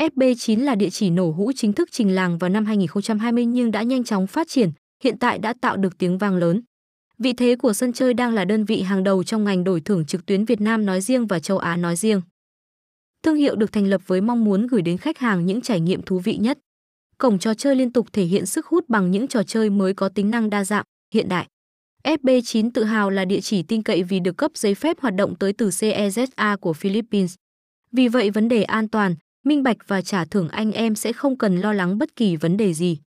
FB9 là địa chỉ nổ hũ chính thức trình làng vào năm 2020 nhưng đã nhanh chóng phát triển, hiện tại đã tạo được tiếng vang lớn. Vị thế của sân chơi đang là đơn vị hàng đầu trong ngành đổi thưởng trực tuyến Việt Nam nói riêng và châu Á nói riêng. Thương hiệu được thành lập với mong muốn gửi đến khách hàng những trải nghiệm thú vị nhất. Cổng trò chơi liên tục thể hiện sức hút bằng những trò chơi mới có tính năng đa dạng, hiện đại. FB9 tự hào là địa chỉ tin cậy vì được cấp giấy phép hoạt động tới từ CEZA của Philippines. Vì vậy vấn đề an toàn, minh bạch và trả thưởng anh em sẽ không cần lo lắng bất kỳ vấn đề gì.